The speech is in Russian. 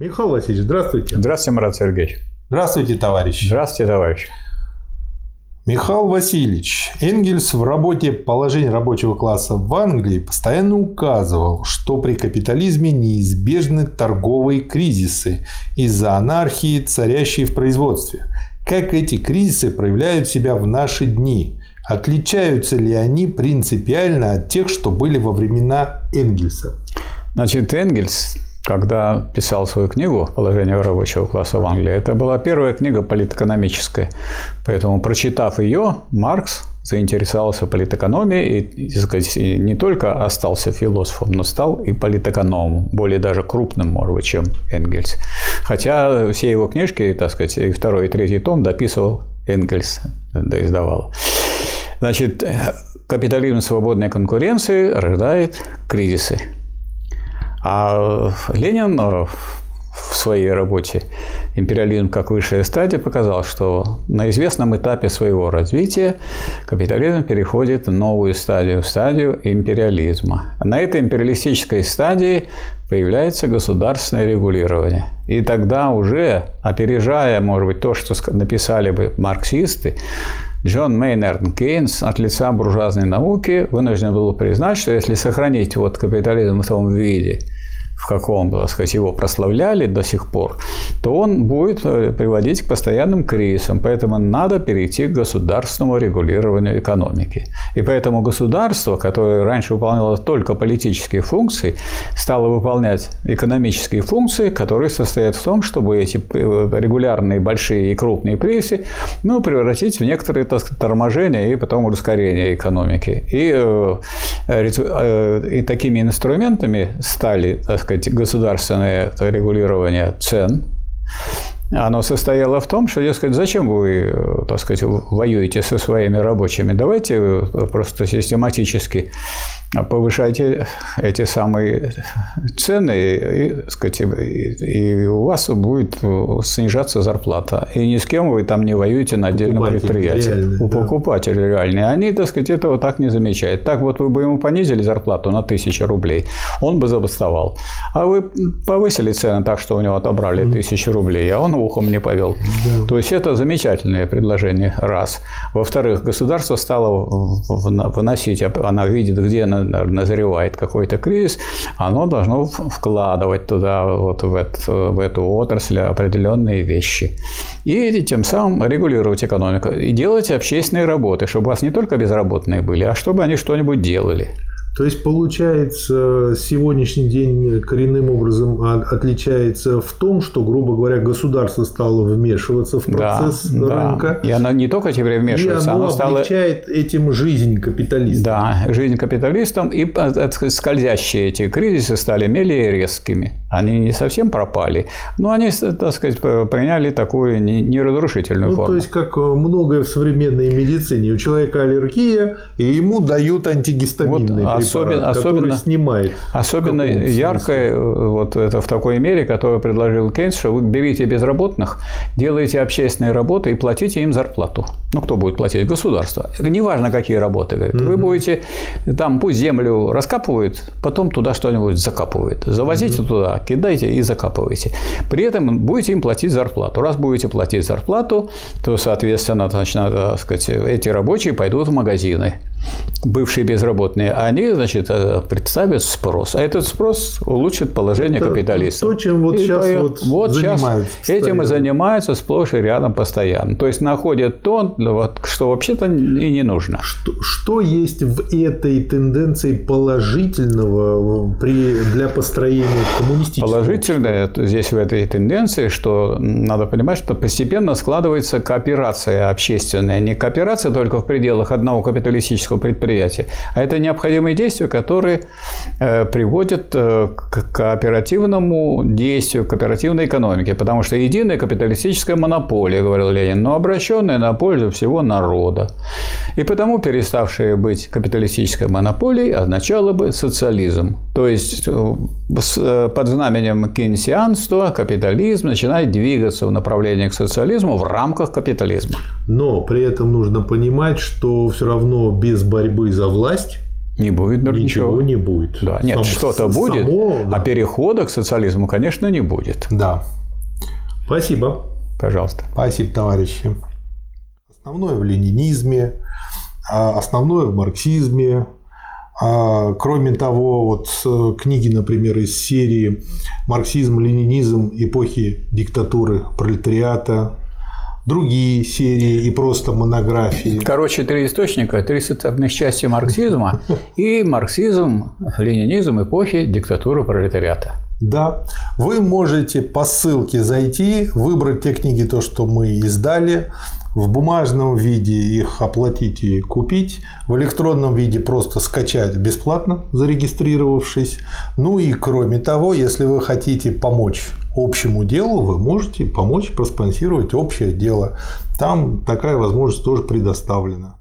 Михаил Васильевич, здравствуйте. Здравствуйте, Марат Сергеевич. Здравствуйте, товарищ. Здравствуйте, товарищ. Михаил Васильевич, Энгельс в работе «Положение рабочего класса в Англии» постоянно указывал, что при капитализме неизбежны торговые кризисы из-за анархии, царящей в производстве. Как эти кризисы проявляют себя в наши дни? Отличаются ли они принципиально от тех, что были во времена Энгельса? Значит, Энгельс когда писал свою книгу «Положение рабочего класса в Англии», это была первая книга политэкономическая. Поэтому, прочитав ее, Маркс заинтересовался политэкономией и, сказать, не только остался философом, но стал и политэкономом, более даже крупным, может быть, чем Энгельс. Хотя все его книжки, так сказать, и второй, и третий том дописывал Энгельс, да издавал. Значит, капитализм свободной конкуренции рождает кризисы. А Ленин э, в своей работе «Империализм как высшая стадия» показал, что на известном этапе своего развития капитализм переходит в новую стадию, в стадию империализма. На этой империалистической стадии появляется государственное регулирование. И тогда уже, опережая, может быть, то, что написали бы марксисты, Джон Мейнард Кейнс от лица буржуазной науки вынужден был признать, что если сохранить вот капитализм в том виде, в каком, так сказать, его прославляли до сих пор, то он будет э, приводить к постоянным кризисам. Поэтому надо перейти к государственному регулированию экономики. И поэтому государство, которое раньше выполняло только политические функции, стало выполнять экономические функции, которые состоят в том, чтобы эти э, регулярные большие и крупные кризисы ну, превратить в некоторые так сказать, торможения и потом ускорение экономики. И, э, и такими инструментами стали так сказать, сказать, государственное регулирование цен, оно состояло в том, что, дескать, зачем вы, так сказать, воюете со своими рабочими? Давайте просто систематически повышайте эти самые цены, и, сказать, и у вас будет снижаться зарплата. И ни с кем вы там не воюете на отдельном предприятии. Реальный, у да. покупателей реальные. Они, так сказать, этого так не замечают. Так вот, вы бы ему понизили зарплату на тысячу рублей, он бы забастовал. А вы повысили цены так, что у него отобрали тысячу рублей, а он ухом не повел. Да. То есть, это замечательное предложение, раз. Во-вторых, государство стало выносить, она видит, где она назревает какой-то кризис, оно должно вкладывать туда, вот в эту, в эту отрасль определенные вещи. И тем самым регулировать экономику. И делать общественные работы, чтобы у вас не только безработные были, а чтобы они что-нибудь делали. То есть, получается, сегодняшний день коренным образом отличается в том, что, грубо говоря, государство стало вмешиваться в процесс да, рынка. Да. И оно не только теперь вмешивается, и оно, оно стало... облегчает этим жизнь капиталистам. Да, жизнь капиталистам. И сказать, скользящие эти кризисы стали менее резкими. Они не совсем пропали, но они, так сказать, приняли такую неразрушительную ну, форму. То есть, как многое в современной медицине. У человека аллергия, и ему дают антигистаминные вот, особенно, особенно, снимает. Особенно яркое вот это в такой мере, которую предложил Кейнс, что вы берите безработных, делаете общественные работы и платите им зарплату. Ну, кто будет платить? Государство. Неважно, какие работы. Говорит. Угу. Вы будете, там пусть землю раскапывают, потом туда что-нибудь закапывают. Завозите угу. туда, кидайте и закапывайте. При этом будете им платить зарплату. Раз будете платить зарплату, то, соответственно, значит, надо, сказать, эти рабочие пойдут в магазины бывшие безработные, они, значит, э, представят спрос. А этот спрос улучшит положение Это капиталистов. То, чем вот и сейчас по... вот, вот сейчас этим и занимаются сплошь и рядом постоянно. То есть находят то, вот, что вообще-то и не нужно. Что, что есть в этой тенденции положительного при, для построения коммунистического? Положительное здесь в этой тенденции, что надо понимать, что постепенно складывается кооперация общественная. Не кооперация только в пределах одного капиталистического коммерческого предприятия, а это необходимые действия, которые э, приводят э, к кооперативному действию, к кооперативной экономике, потому что единая капиталистическая монополия, говорил Ленин, но обращенная на пользу всего народа. И потому переставшая быть капиталистической монополией означало бы социализм. То есть э, под знаменем кейнсианства капитализм начинает двигаться в направлении к социализму в рамках капитализма. Но при этом нужно понимать, что все равно без борьбы за власть Не будет ничего, ничего. не будет. Да, нет, Само- что-то само- будет, да. а перехода к социализму, конечно, не будет. Да. Спасибо. Пожалуйста. Спасибо, товарищи. Основное в ленинизме, а основное в марксизме. А, Кроме того, вот книги, например, из серии «Марксизм, ленинизм. Эпохи диктатуры пролетариата», другие серии и просто монографии. Короче, три источника, три составных части марксизма и марксизм, ленинизм эпохи диктатуры пролетариата. Да, вы можете по ссылке зайти, выбрать те книги, то, что мы издали, в бумажном виде их оплатить и купить, в электронном виде просто скачать бесплатно, зарегистрировавшись. Ну и кроме того, если вы хотите помочь общему делу, вы можете помочь проспонсировать общее дело. Там такая возможность тоже предоставлена.